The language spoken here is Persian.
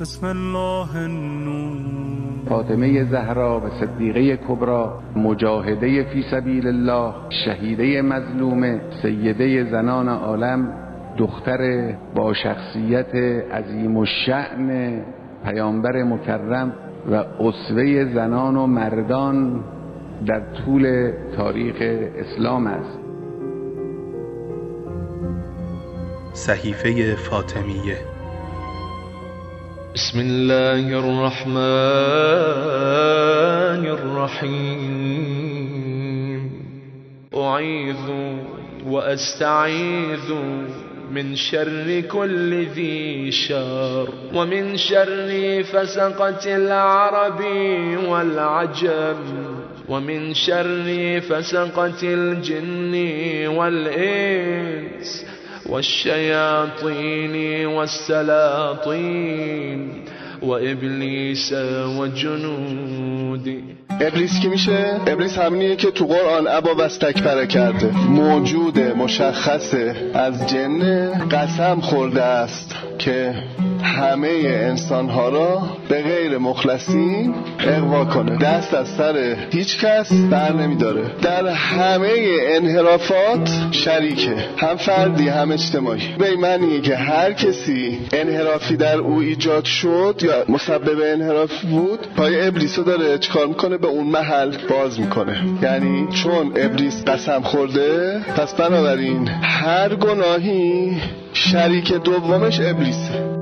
بسم الله النور. فاطمه زهرا و صدیقه کبرا مجاهده فی سبیل الله شهیده مظلومه سیده زنان عالم دختر با شخصیت عظیم و شعن پیامبر مکرم و اسوه زنان و مردان در طول تاریخ اسلام است. صحیفه فاطمیه بسم الله الرحمن الرحيم. أعيذ وأستعيذ من شر كل ذي شر ومن شر فسقة العرب والعجم ومن شر فسقة الجن والإنس والشياطين والسلاطين وإبليس وجنوده ابلیس کی میشه؟ ابلیس همینیه که تو قرآن ابا استکبره کرده. موجود مشخصه از جن قسم خورده است که همه انسان ها را به غیر مخلصین اقوا کنه. دست از سر هیچ کس بر نمیداره. در همه انحرافات شریکه. هم فردی هم اجتماعی. به معنیه که هر کسی انحرافی در او ایجاد شد یا مسبب انحراف بود؟ پای ابلیسو داره چکار می‌کنه؟ به اون محل باز می‌کنه. یعنی چون ابلیس قسم خورده پس بنابراین هر گناهی شریک دومش ابلیسه.